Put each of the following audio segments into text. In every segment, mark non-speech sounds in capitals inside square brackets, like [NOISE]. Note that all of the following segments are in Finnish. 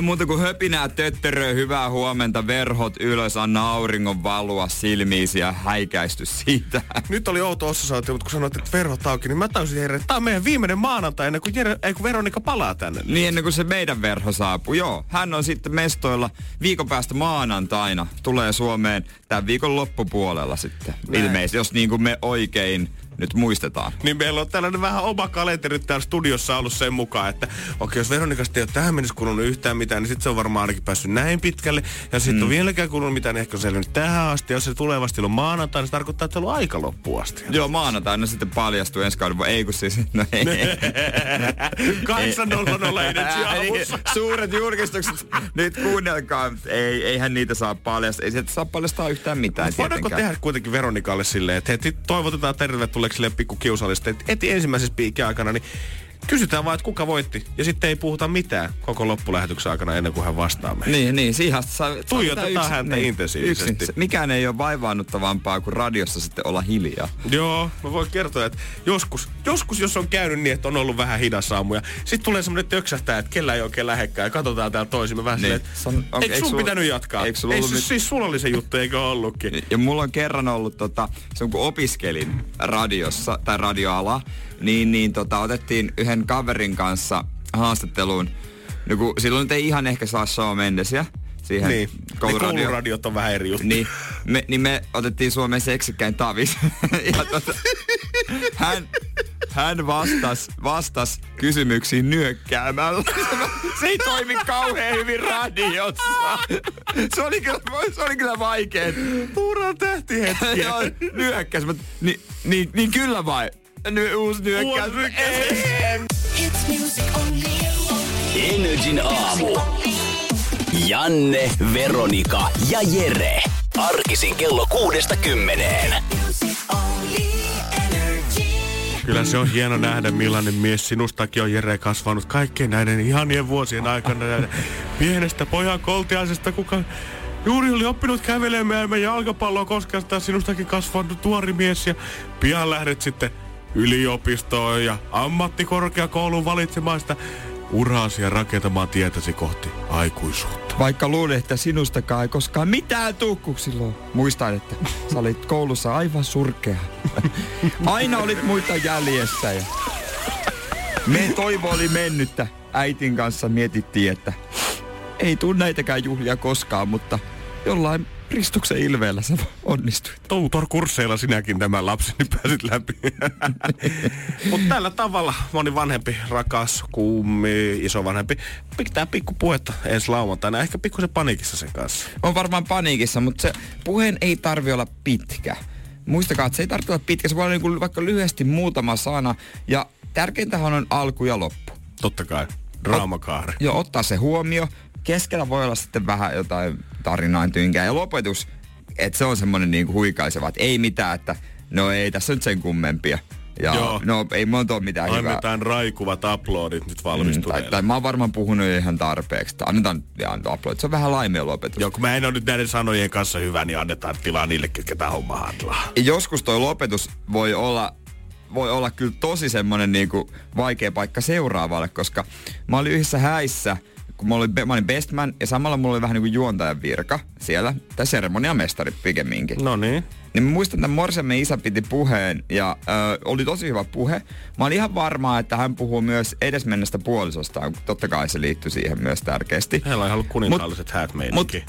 Ei muuta kuin höpinää töttöröä, hyvää huomenta, verhot ylös, anna auringon valua silmiisi ja häikäisty siitä. Nyt oli outo ossasaatio, mutta kun sanoit, että verhot auki, niin mä tajusin, Jere, että tämä on meidän viimeinen maanantai ennen kuin, Jere, ei, kun Veronika palaa tänne. Niin ennen kuin se meidän verho saapuu. Joo, hän on sitten mestoilla viikon päästä maanantaina. Tulee Suomeen tämän viikon loppupuolella sitten. Näin. Ilmeisesti, jos niin kuin me oikein nyt muistetaan. Niin meillä on tällainen vähän oma kalenteri täällä studiossa ollut sen mukaan, että okei, jos Veronikasta ei ole tähän mennessä kulunut yhtään mitään, niin sitten se on varmaan ainakin päässyt näin pitkälle. Ja sitten mm. on vieläkään kulunut mitään, niin ehkä on selvinnyt tähän asti. Jos se tulevasti on maanantai, niin se tarkoittaa, että se on ollut aika loppuun asti. Joo, maanantaina sitten paljastuu ensi kauden. Ei kun siis, no ei. 8.00 Energy aamussa. Suuret julkistukset, nyt kuunnelkaa. Ei, eihän niitä saa paljastaa. Ei sieltä saa paljastaa yhtään mitään Voidaanko tehdä kuitenkin Veronikalle silleen, että heti toivotetaan tervetulleeksi sille pikku kiusallista, että heti ensimmäisessä piikin aikana, niin kysytään vaan, että kuka voitti. Ja sitten ei puhuta mitään koko loppulähetyksen aikana ennen kuin hän vastaa meille. Niin, niin, siihen saa, Tuijotetaan pitää häntä intensiivisesti. Yksin. Mikään ei ole vaivaannuttavampaa kuin radiossa sitten olla hiljaa. Joo, mä voin kertoa, että joskus, joskus jos on käynyt niin, että on ollut vähän hidas aamu ja sitten tulee semmoinen töksähtää, että kellä ei oikein lähekkää ja katsotaan täällä toisimme vähän Niin. niin. silleen, onko- eikö eikö sun sulla- pitänyt jatkaa? eikö sulla ei, ollut siis, nyt- siis sulla oli se juttu, eikö ollutkin? Ja mulla on kerran ollut, tota, se on kun opiskelin radiossa tai radioala, niin, niin tota, otettiin yhden kaverin kanssa haastatteluun. No kun, silloin nyt ei ihan ehkä saa Shawn Mendesiä siihen Niin, ne kouluradioon. kouluradiot on vähän eri juttu. Niin me, niin me otettiin Suomen seksikkäin tavis. [LAUGHS] ja tota, hän, hän vastas, vastas kysymyksiin nyökkäämällä. [LAUGHS] Se ei toimi kauhean hyvin radiossa. Se oli kyllä, se oli kyllä vaikea. Puuran tähtihetki. [LAUGHS] Joo, nyökkäs. Niin, niin, niin kyllä vai? Ny, uusi nyökkäys. Uusi nyökkäys. Ei. Energin aamu. Janne, Veronika ja Jere. Arkisin kello kuudesta kymmeneen. Kyllä se on hieno nähdä, millainen mies sinustakin on Jere kasvanut kaikkien näiden ihanien vuosien aikana. Pienestä pojan koltiaisesta, kuka juuri oli oppinut kävelemään ja jalkapalloa koskesta sinustakin kasvanut nuori mies. Ja pian lähdet sitten yliopistoon ja ammattikorkeakoulun valitsemaan sitä uraasi ja rakentamaan tietäsi kohti aikuisuutta. Vaikka luulin, että sinustakaan ei koskaan mitään tuu, kun silloin muistan, että sä olit koulussa aivan surkea. Aina olit muita jäljessä ja me toivo oli mennyttä. Äitin kanssa mietittiin, että ei tuu näitäkään juhlia koskaan, mutta jollain Kristuksen ilveellä sä onnistuit. Tuutor-kursseilla sinäkin tämän lapseni pääsit läpi. [LAUGHS] Mutta tällä tavalla moni vanhempi, rakas, kummi, isovanhempi, pitää pikku puhetta ensi lauantaina. Ehkä pikkusen paniikissa sen kanssa. On varmaan paniikissa, mutta se puheen ei tarvi olla pitkä. Muistakaa, että se ei tarvitse olla pitkä, se voi olla niin vaikka lyhyesti muutama sana. Ja tärkeintähän on alku ja loppu. Totta kai. Draamakaari. Joo, ottaa se huomio. Keskellä voi olla sitten vähän jotain tarinaan tynkää. Ja lopetus, että se on semmoinen niinku huikaiseva, että ei mitään, että no ei tässä nyt sen kummempia. Ja Joo. no ei monta ole mitään hyvää. Annetaan raikuvat uploadit nyt Mm, tai, valmistuneille. tai mä oon varmaan puhunut jo ihan tarpeeksi. Annetaan ja upload. Se on vähän laimea lopetus. Joo, kun mä en ole nyt näiden sanojen kanssa hyvä, niin annetaan tilaa niille, ketkä tää homma handlaa. Joskus toi lopetus voi olla voi olla kyllä tosi semmonen niinku vaikea paikka seuraavalle, koska mä olin yhdessä häissä, kun mä olin, mä olin bestman ja samalla mulla oli vähän niinku juontajan virka siellä, tai seremoniamestari pikemminkin. No niin. Niin mä muistan, että Morsemme isä piti puheen ja ö, oli tosi hyvä puhe. Mä olin ihan varma, että hän puhuu myös edesmennestä puolisostaan. Totta kai se liittyy siihen myös tärkeästi. Heillä on ihan ollut kuninkaalliset häät Mut, [LAUGHS] meininki.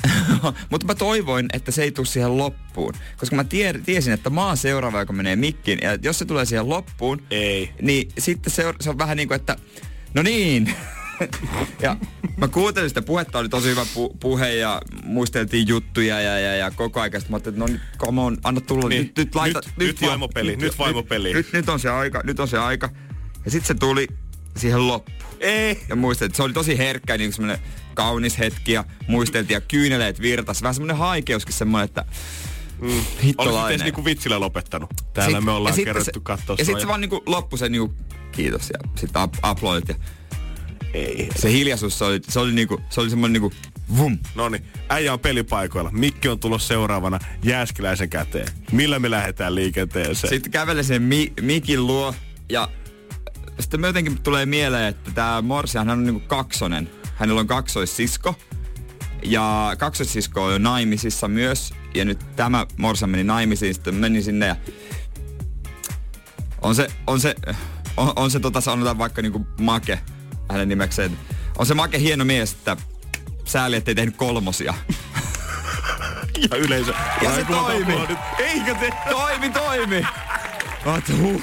mutta mä toivoin, että se ei tule siihen loppuun. Koska mä tie, tiesin, että mä oon seuraava, joka menee mikkiin. Ja jos se tulee siihen loppuun, Ei. niin sitten se on, se on vähän niin kuin, että no niin, [LAUGHS] ja mä kuuntelin sitä puhetta, oli tosi hyvä pu- puhe ja muisteltiin juttuja ja, ja, ja koko ajan. Sitten mä ajattelin, että no nyt, come on, anna tulla. Niin. Nyt, nyt, laita, Nyt- nyt vaimopeli, nyt vaimopeli. Nyt, nyt, on se aika, nyt on se aika. Ja sitten se tuli siihen loppuun. Ei. Ja muisteltiin, että se oli tosi herkkä, niin semmoinen kaunis hetki ja muisteltiin ja kyyneleet virtas. Vähän semmoinen haikeuskin semmoinen, että mm. Olisi hittolainen. sitten niinku vitsillä lopettanut. Täällä Sit- me ollaan kerrottu katsoa Ja sitten se vaan niinku loppu se niinku, kiitos ja sitten up, uploadit ja Ei. se hiljaisuus se oli, se oli niinku, se oli semmoinen niinku vum. No niin, äijä on pelipaikoilla. Mikki on tulossa seuraavana Jääskeläisen käteen. Millä me lähdetään liikenteeseen? Sitten kävelee sen mi, Mikin luo ja sitten me jotenkin tulee mieleen, että tämä Morsihan hän on niinku kaksonen. Hänellä on kaksoissisko. Ja kaksoissisko on jo naimisissa myös. Ja nyt tämä Morsa meni naimisiin, sitten meni sinne ja on se, on se, on, on se tota sanotaan vaikka niinku make hänen nimekseen. On se make hieno mies, että sääli, ettei tehnyt kolmosia. [LAUGHS] Ja yleisö. Ja se Raikulat toimi. Eikö te? [LAUGHS] toimi, toimi. Ajattelin, huh,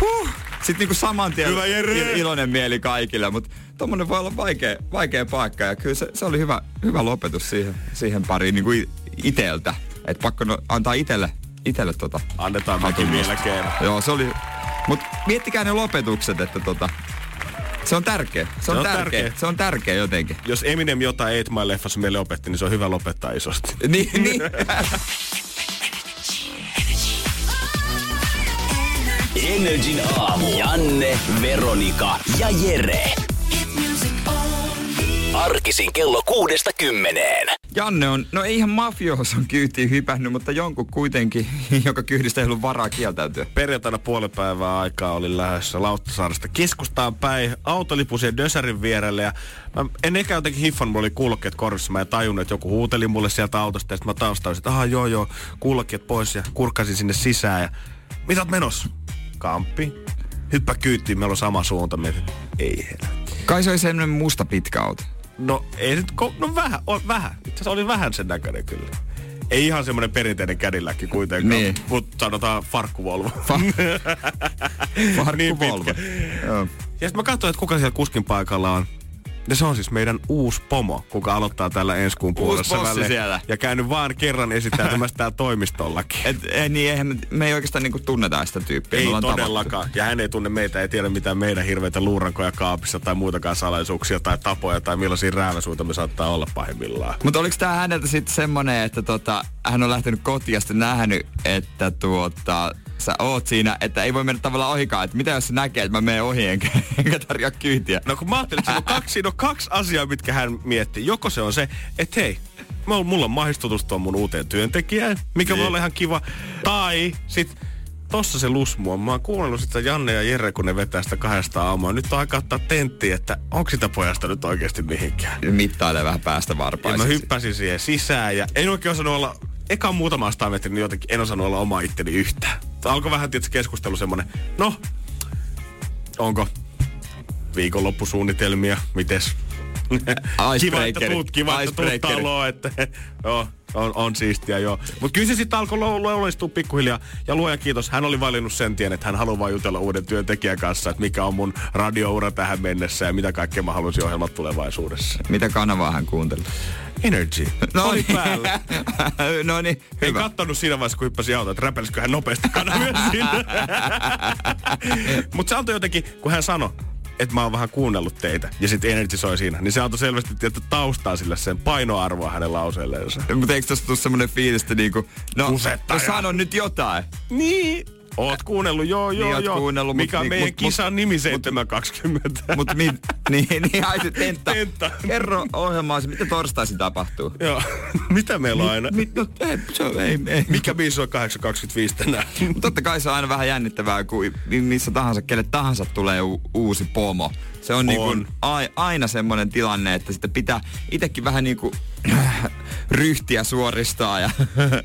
huh. Sitten niinku saman tien Hyvä, il- iloinen mieli kaikille, mutta tommonen voi olla vaikea, vaikea paikka ja kyllä se, se oli hyvä, hyvä lopetus siihen, siihen pariin niinku iteltä. Et pakko no, antaa itelle, itelle tota. Annetaan hatunnosto. vielä kerran. Joo, se oli, mut miettikää ne lopetukset, että tota, se on tärkeä. Se on, on tärkeä. tärkeä. Se on tärkeä jotenkin. Jos Eminem jotain Eight Mile leffassa meille opetti, niin se on hyvä lopettaa isosti. [LAUGHS] Niin, niin. Energin aamu. Janne, Veronika ja Jere. Arkisin kello kuudesta kymmeneen. Janne on, no ei ihan mafioson kyytiin hypännyt, mutta jonkun kuitenkin, [LAUGHS] joka kyydistä ei ollut varaa kieltäytyä. Perjantaina puolipäivää aikaa olin lähdössä Lauttasaaresta keskustaan päin autolipusien Dösärin vierelle ja mä en ehkä jotenkin hiffan, mulla oli kuulokkeet korvissa, mä en tajunnut, että joku huuteli mulle sieltä autosta ja sitten mä taustaisin, että aha joo joo, kuulokkeet pois ja kurkkasin sinne sisään ja mitä oot menossa? Kamppi. Hyppä kyyttiin, meillä on sama suunta. Mietin, ei helvetti. Kai se oli semmoinen musta pitkä auto. No ei nyt, ko- no vähän, on, vähän. Itse asiassa oli vähän sen näköinen kyllä. Ei ihan semmoinen perinteinen kädilläkin kuitenkaan, Niin. mutta sanotaan farkkuvolvo. Fa- Farkku [LAUGHS] Niin pitkä. Joo. Ja sitten mä katsoin, että kuka siellä kuskin paikalla on. Ja se on siis meidän uusi pomo, kuka aloittaa tällä ensi kuun puolessa välein. siellä. Ja käynyt vaan kerran esittäytymässä täällä toimistollakin. Et, ei, niin, eihän me, me ei oikeastaan niinku tunneta sitä tyyppiä. Ei todellakaan. Ja hän ei tunne meitä, ei tiedä mitään meidän hirveitä luurankoja kaapissa tai muutakaan salaisuuksia tai tapoja tai millaisia rääväsuita me saattaa olla pahimmillaan. Mutta oliko tämä häneltä sitten semmonen, että tota, hän on lähtenyt kotiin ja sitten nähnyt, että tuota, sä oot siinä, että ei voi mennä tavallaan ohikaan, että mitä jos se näkee, että mä menen ohi enkä, [LAUGHS] enkä tarjoa kyytiä. No kun mä ajattelin, että siinä on kaksi, siinä on kaksi asiaa, mitkä hän miettii. Joko se on se, että hei, mä- mulla on mahdollisuus tutustua mun uuteen työntekijään, mikä Niin. voi olla ihan kiva. Tai sit tossa se lusmu on. Mä oon kuunnellut sitä Janne ja Jere, kun ne vetää sitä kahdesta aamua. Nyt on aika ottaa tenttiä, että onko sitä pojasta nyt oikeasti mihinkään. Mittailee vähän päästä Ja mä hyppäsin siihen sisään ja en oikein osannut olla, eka muutama sata metrin, niin jotenkin en osannut olla oma itteni yhtään. Tää alkoi vähän tietysti keskustelu semmonen, no, onko viikonloppusuunnitelmia, mites? [LAUGHS] kiva, että tuut, kiva, että tuut taloon, että [LAUGHS] joo, on, on siistiä, joo. Mutta kyllä se sitten alkoi loistua pikkuhiljaa. Ja luoja kiitos, hän oli valinnut sen tien, että hän haluaa jutella uuden työntekijän kanssa, että mikä on mun radioura tähän mennessä ja mitä kaikkea mä haluaisin ohjelmat tulevaisuudessa. Mitä kanavaa hän kuunteli? Energy. oli päällä. [LAUGHS] no niin, En hyvä. kattonut siinä vaiheessa, kun hyppäsi auto, että räpälisikö hän nopeasti kanavia sinne. [LAUGHS] Mutta se antoi jotenkin, kun hän sanoi, että mä oon vähän kuunnellut teitä, ja sitten Energy soi siinä, niin se antoi selvästi tietty taustaa sille sen painoarvoa hänen lauseelleensa. Mutta eikö tosta tule semmonen fiilis, että niinku, no, Kusettaja. no sano nyt jotain. Niin. Oot kuunnellut, joo, joo, oot joo. kuunnellut, mut Mikä on meidän mut- kisan mut- nimi mut- 720. Mut mi, [LAUGHS] niin, niin ai se tentta. Tentta. Kerro ohjelmaasi, mitä torstaisin tapahtuu? joo. [LAUGHS] Mitä meillä on aina? Mi, no, ei, se on, ei, ei. Mikä biisi on 825 tänään? [LAUGHS] Mut Totta kai se on aina vähän jännittävää, kun mi- missä tahansa, kelle tahansa tulee u- uusi pomo. Se on, On. a- aina semmoinen tilanne, että sitten pitää itsekin vähän niinku ryhtiä suoristaa. Ja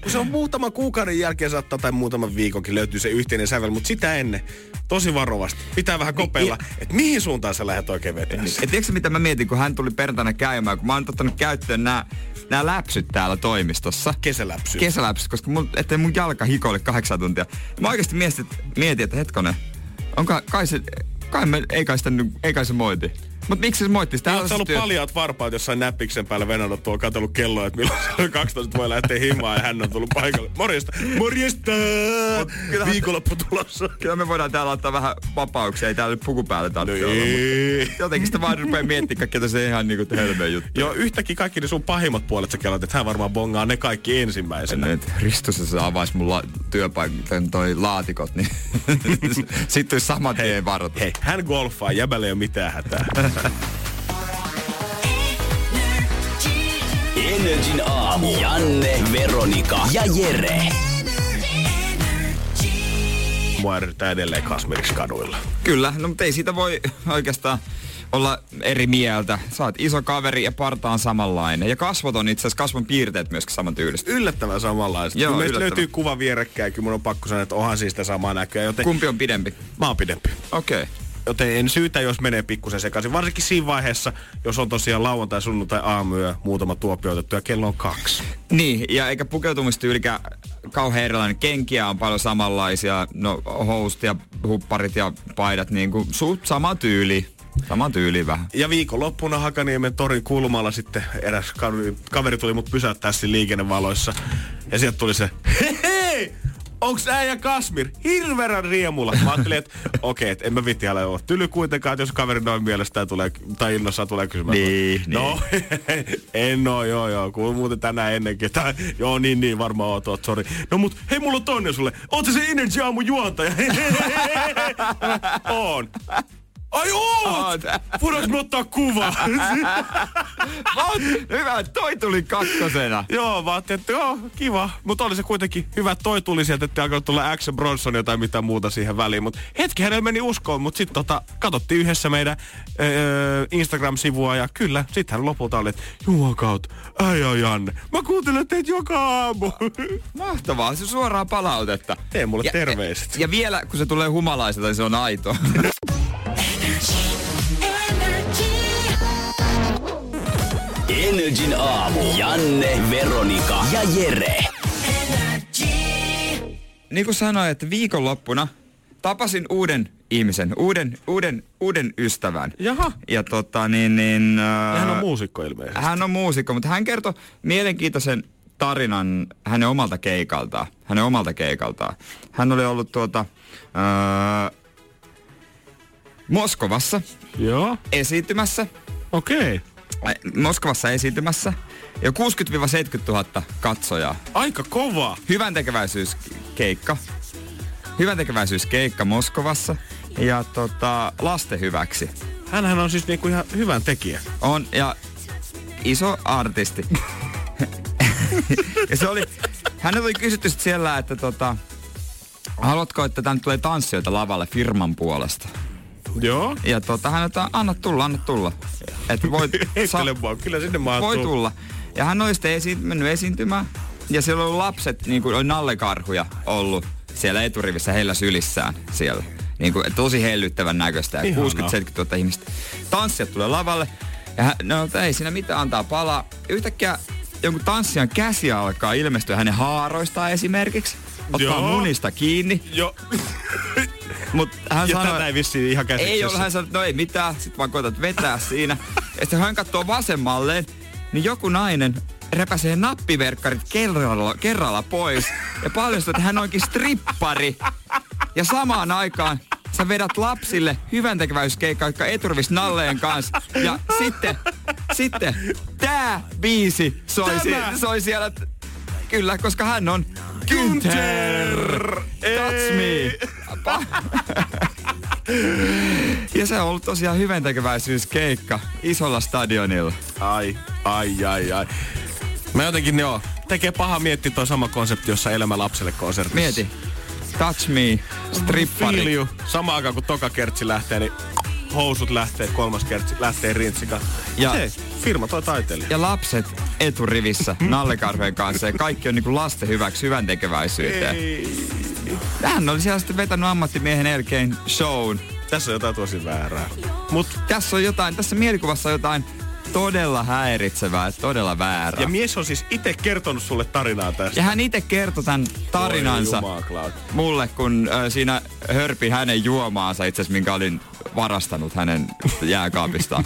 se on muutaman kuukauden jälkeen saattaa tai muutaman viikonkin löytyy se yhteinen sävel, mutta sitä ennen tosi varovasti. Pitää vähän kopeilla, että mihin suuntaan sä lähdet oikein vetämään. Et tiedätkö mitä mä mietin, kun hän tuli perjantaina käymään, kun mä oon ottanut käyttöön nämä nämä läpsyt täällä toimistossa. Kesäläpsy. Kesäläpsyt, koska mun, ettei mun jalka hikoile kahdeksan tuntia. Mä oikeasti mietin, mietin että hetkonen, onko kai se, kai me, ei kai, sitä, ei kai se moiti. Mut miksi se moitti? Sitä Oletko ollut paljaat varpaat jossain näppiksen päällä venannut tuolla katsellut kelloa, että milloin se on 12 voi lähteä himaan ja hän on tullut paikalle. Morjesta! Morjesta! kyllähän- Viikonloppu tulossa. Kyllä me voidaan täällä ottaa vähän vapauksia, ei täällä puku päälle tarvitse No olla, mutta Jotenkin sitä vaan rupeaa miettimään kaikkea tässä ihan niinku hölmöä juttu. Joo, yhtäkkiä kaikki ne sun pahimmat puolet sä kelat, että hän varmaan bongaa ne kaikki ensimmäisenä. Nyt Ristus, jos se avaisi mun la- työpaikan toi laatikot, niin [LAUGHS] sitten saman tien varoitus. Hei, hän golfaa, jäbällä ei ole mitään hätää. [LAUGHS] Energin aamu. Janne, Veronika ja Jere. Mua ärsyttää edelleen Kasmiriksi kaduilla. Kyllä, no mutta ei siitä voi oikeastaan olla eri mieltä. Sä oot iso kaveri ja parta on samanlainen. Ja kasvot on itse asiassa kasvon piirteet myöskin saman tyylistä. Yllättävän samanlaista. Joo, meistä yllättävän. löytyy kuva vierekkäin, kyllä mun on pakko sanoa, että onhan siis sitä samaa näköä. Joten Kumpi on pidempi? mä oon pidempi. Okei. Okay. Joten en syytä, jos menee pikkusen sekaisin. Varsinkin siinä vaiheessa, jos on tosiaan lauantai, sunnuntai, aamuyö, muutama tuopio otettu ja kello on kaksi. Niin, ja eikä pukeutumistyylikään kauhean erilainen. Kenkiä on paljon samanlaisia, no housut ja hupparit ja paidat, niin kuin suht sama tyyli. Sama tyyli vähän. Ja viikonloppuna Hakaniemen torin kulmalla sitten eräs kaveri, kaveri tuli mut pysäyttää siinä liikennevaloissa. Ja sieltä tuli se, [LAUGHS] onks äijä Kasmir? Hirveän riemulla. Mä ajattelin, että [LAUGHS] okei, okay, että en mä vitti älä oo tyly kuitenkaan, että jos kaveri noin mielestään tulee, tai innossaan tulee kysymään. Niin, no, [LAUGHS] en oo, joo, joo, kuulin muuten tänään ennenkin. Tää, [LAUGHS] joo, niin, niin, varmaan oot, oot, sori. No mut, hei, mulla on toinen sulle. Oot se Energy Aamu juontaja? on. Ai oot! Voidaanko me ottaa kuva? [LAUGHS] Oot, hyvä, toi tuli kakkosena. joo, mä ajattelin, että joo, kiva. Mutta oli se kuitenkin hyvä, että toi tuli sieltä, että alkoi tulla Action Bronson tai mitä muuta siihen väliin. Mutta hetki hänellä meni uskoon, mutta sitten tota, katsottiin yhdessä meidän öö, Instagram-sivua ja kyllä, sitten hän lopulta oli, että juokaut, äijä Janne, mä kuuntelen teitä joka aamu. [LAUGHS] Mahtavaa, se suoraa palautetta. Tee mulle ja, terveiset. Ja vielä, kun se tulee humalaiselta, niin se on aito. [LAUGHS] Energin aamu. Janne, Veronika ja Jere. niin kuin sanoin, että viikonloppuna tapasin uuden ihmisen, uuden, uuden, uuden ystävän. Jaha. Ja tota niin, niin... Äh, hän on muusikko ilmeisesti. hän on muusikko, mutta hän kertoi mielenkiintoisen tarinan hänen omalta keikaltaan. Hänen omalta keikaltaan. Hän oli ollut tuota... Öö, Moskovassa Joo, esiintymässä. okei. Ai, Moskovassa esiintymässä. Ja 60-70 000 katsojaa. Aika kova. Hyvän tekeväisyyskeikka. Hyvän tekeväisyyskeikka Moskovassa. Ja tota, lasten hyväksi. Hänhän on siis niinku ihan hyvän tekijä. On, ja iso artisti. ja se oli, hänellä oli kysytty siellä, että tota, haluatko, että tänne tulee tanssijoita lavalle firman puolesta? Joo. Ja tota, hän että anna tulla, anna tulla. Että voit, Heittele [LAUGHS] mua, kyllä sinne mahtuu. voi tulla. Ja hän oli sitten esi- mennyt esiintymään. Ja siellä oli lapset, niin kuin oli nallekarhuja ollut siellä eturivissä heillä sylissään siellä. Niin kuin, tosi hellyttävän näköistä. Ja Ihanaa. 60-70 000 ihmistä. Tanssijat tulee lavalle. Ja hän, no, ei siinä mitään antaa palaa. Yhtäkkiä jonkun tanssijan käsi alkaa ilmestyä hänen haaroistaan esimerkiksi. Ottaa Joo. munista kiinni. Joo. [LAUGHS] [LAUGHS] Mutta hän Ja sanoi, tätä ei vissiin ihan käsiksessä. ei ole, hän sanoi, no ei mitään, sit vaan koetat vetää siinä. [LAUGHS] Ja sitten hän katsoo vasemmalleen, niin joku nainen repäsee nappiverkkarit kerralla, kerralla pois ja paljastaa, että hän onkin strippari. Ja samaan aikaan sä vedät lapsille hyvän tekeväyskeikkaa, jotka eturvis nalleen kanssa. Ja sitten, sitten tää biisi soi, si- soi siellä, kyllä, koska hän on Günther. That's me. Pa- [LAUGHS] ja se on ollut tosiaan hyvän tekeväisyyskeikka isolla stadionilla. Ai, ai, ai, ai. Mä jotenkin, joo, tekee paha miettiä tuo sama konsepti, jossa elämä lapselle konsertissa. Mieti. Touch me, strippari. Samaan aikaan kun toka kertsi lähtee, niin housut lähtee, kolmas kertsi lähtee rintsika. Ja- Hei, firma toi taiteilija. Ja lapset eturivissä nallekarvojen kanssa ja kaikki on niinku lasten hyväksi hyvän tekeväisyyteen. Hän oli siellä sitten vetänyt ammattimiehen elkein shown. Tässä on jotain tosi väärää. Mut Tässä on jotain, tässä mielikuvassa on jotain todella häiritsevää, todella väärä. Ja mies on siis itse kertonut sulle tarinaa tästä. Ja hän itse kertoi tämän tarinansa mulle, kun äh, siinä hörpi hänen juomaansa itse asiassa, minkä olin varastanut hänen jääkaapista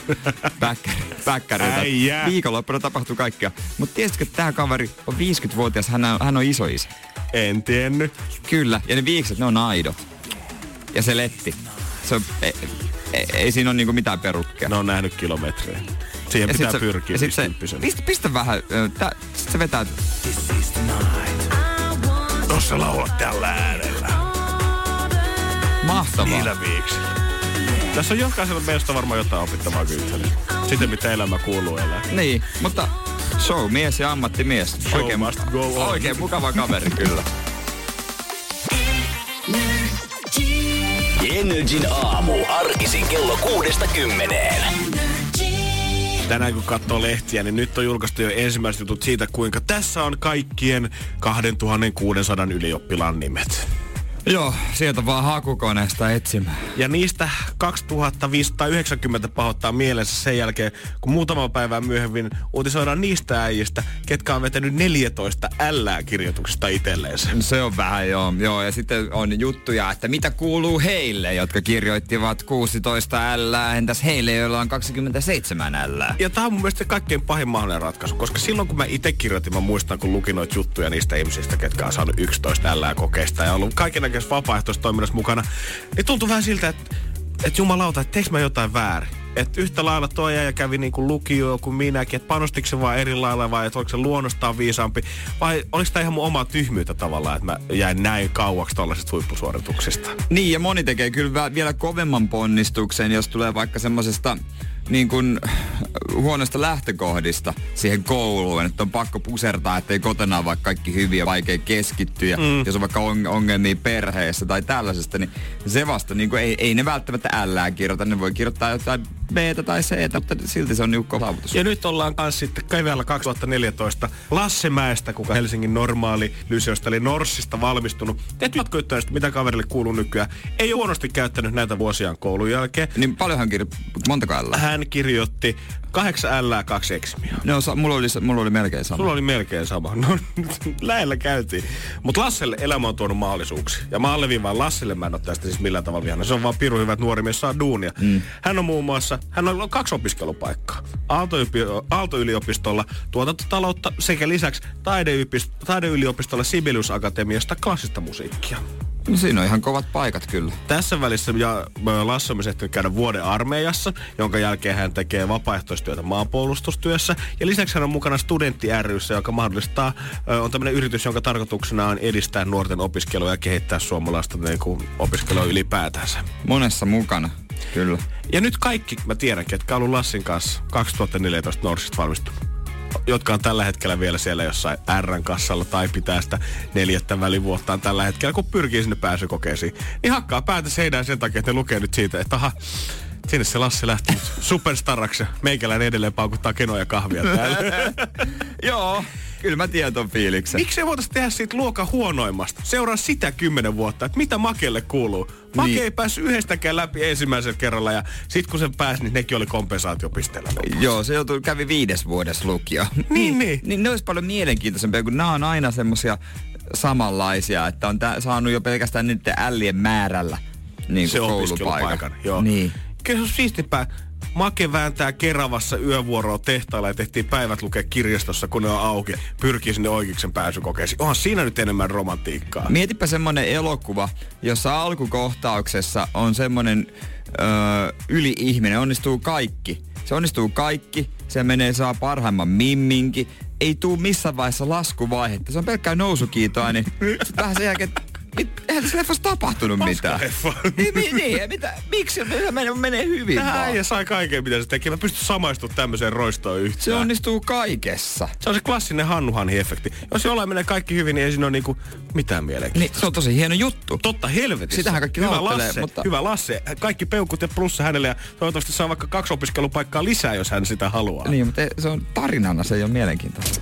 [LAUGHS] päkkäriltä. Viikonloppuna tapahtui kaikkea. Mutta tiesitkö, että tämä kaveri on 50-vuotias, hän on, hän on iso isä. En tiennyt. Kyllä, ja ne viikset, ne on aidot. Ja se letti. Se on, ei, ei, ei siinä ole niinku mitään perukkia. Ne on nähnyt kilometrejä. Siihen ja pitää sit pyrkiä. Sit se, pistä, pistä vähän, tää, sit se vetää. Tossa laulat tällä äänellä. Mahtavaa. Niillä viiksillä. Tässä on jokaisella meistä varmaan jotain opittavaa kyllä. Sitten mitä elämä kuuluu elää. Niin, mutta show mies ja ammattimies. Show oikein, must go on. Oikein mukava kaveri kyllä. Energin aamu. Arkisin kello kuudesta kymmeneen. Tänään kun katsoo lehtiä, niin nyt on julkaistu jo ensimmäiset jutut siitä, kuinka tässä on kaikkien 2600 ylioppilaan nimet. Joo, sieltä vaan hakukoneesta etsimään. Ja niistä 2590 pahoittaa mielessä sen jälkeen, kun muutama päivää myöhemmin uutisoidaan niistä äijistä, ketkä on vetänyt 14 L-kirjoituksesta itselleensä. Se on vähän joo, joo. Ja sitten on juttuja, että mitä kuuluu heille, jotka kirjoittivat 16 L, entäs heille, joilla on 27 L. Ja tämä on mun mielestä kaikkein pahin mahdollinen ratkaisu, koska silloin kun mä itse kirjoitin, mä muistan kun lukin noita juttuja niistä ihmisistä, ketkä on saanut 11 L kokeista ja ollut kaiken kaikessa vapaaehtoistoiminnassa mukana, niin tuntui vähän siltä, että, että jumalauta, että teekö mä jotain väärin? Että yhtä lailla tuo ja kävi niin kuin lukio kuin minäkin, että panostiko se vaan eri lailla vai että oliko se luonnostaan viisaampi vai oliko tämä ihan mun oma tyhmyyttä tavallaan, että mä jäin näin kauaksi tuollaisesta huippusuorituksesta. Niin ja moni tekee kyllä vielä kovemman ponnistuksen, jos tulee vaikka semmoisesta niin kuin huonosta lähtökohdista siihen kouluun, että on pakko pusertaa, ettei kotona ole vaikka kaikki hyviä, vaikea keskittyä, mm. jos on vaikka ongelmia perheessä tai tällaisesta, niin se vasta, niin kuin ei, ei ne välttämättä ällää kirjoita, ne voi kirjoittaa jotain b tai c mutta silti se on niukko saavutus. Ja nyt ollaan kanssa sitten keväällä 2014 Lasse Mäestä, kuka Helsingin normaali lyseosta eli Norssista valmistunut. Teet jatkoittaa mitä kaverille kuuluu nykyään. Ei huonosti käyttänyt näitä vuosiaan koulun jälkeen. Niin paljonhan kirjo... montako ällää? Hän kirjoitti kahdeksan L, kaksi eksimiä. No, mulla oli, mulla oli melkein sama. Sulla oli melkein sama. No, [LAUGHS] lähellä käytiin. Mutta Lasselle elämä on tuonut mahdollisuuksia. Ja mä alleviivaan Lasselle, mä en ole tästä siis millään tavalla vihana. Se on vaan piru hyvä, että nuori mies saa duunia. Mm. Hän on muun muassa, hän on kaksi opiskelupaikkaa. Aalto-yliopistolla tuotantotaloutta sekä lisäksi taideyliopistolla Sibelius Akatemiasta klassista musiikkia. No siinä on ihan kovat paikat kyllä. Tässä välissä ja Lasse on ehtinyt käydä vuoden armeijassa, jonka jälkeen hän tekee vapaaehtoistyötä maanpuolustustyössä. Ja lisäksi hän on mukana Studentti ryssä, joka mahdollistaa, on tämmöinen yritys, jonka tarkoituksena on edistää nuorten opiskelua ja kehittää suomalaista niin kuin, opiskelua ylipäätänsä. Monessa mukana, kyllä. Ja nyt kaikki, mä tiedän, ketkä on ollut Lassin kanssa 2014 Norsista valmistunut jotka on tällä hetkellä vielä siellä jossain R-kassalla tai pitää sitä neljättä välivuottaan tällä hetkellä, kun pyrkii sinne pääsykokeisiin, niin hakkaa päätä seinään sen takia, että ne lukee nyt siitä, että aha, Sinne se Lassi lähti superstaraksi ja meikäläinen edelleen paukuttaa kenoja kahvia täällä. [LAUGHS] Joo, kyllä mä tiedän ton fiiliksen. Miksi ei voitaisiin tehdä siitä luokan huonoimmasta? Seuraa sitä kymmenen vuotta, että mitä Makelle kuuluu. Make niin. ei päässyt yhdestäkään läpi ensimmäisellä kerralla ja sit kun se pääsi, niin nekin oli kompensaatiopisteellä. Joo, se joutui, kävi viides vuodessa lukio. niin, niin. niin ne olisi paljon mielenkiintoisempia, kun nämä on aina semmosia samanlaisia, että on tää, saanut jo pelkästään niiden ällien määrällä niin se opiskelupaikan. Joo. Niin. Kyllä se on siistipää. Make vääntää Keravassa yövuoroa tehtailla ja tehtiin päivät lukea kirjastossa, kun ne on auki. Pyrkii sinne oikeiksen pääsykokeisiin. Onhan siinä nyt enemmän romantiikkaa. Mietipä semmonen elokuva, jossa alkukohtauksessa on semmonen öö, yli-ihminen, onnistuu kaikki. Se onnistuu kaikki, se menee saa parhaimman mimminkin, ei tuu missään vaiheessa laskuvaihetta. Se on pelkkää nousukiitoa, niin vähän sen jälkeen, mit, eihän tässä leffassa tapahtunut mitään. Niin, niin, niin, mitä, miksi se menee, menee hyvin Tähän vaan? sai kaiken, mitä se teki. Mä pystyn samaistumaan tämmöiseen roistoon yhtään. Se onnistuu kaikessa. Se on se klassinen Hannuhanhi-efekti. Jos jollain menee kaikki hyvin, niin ei siinä ole niinku mitään mielenkiintoista. Niin, se on tosi hieno juttu. Totta helvetissä. Sitähän kaikki hyvä Lasse, mutta... Hyvä Lasse. Kaikki peukut ja plussa hänelle ja toivottavasti saa vaikka kaksi opiskelupaikkaa lisää, jos hän sitä haluaa. Niin, mutta se on tarinana, se ei ole mielenkiintoista.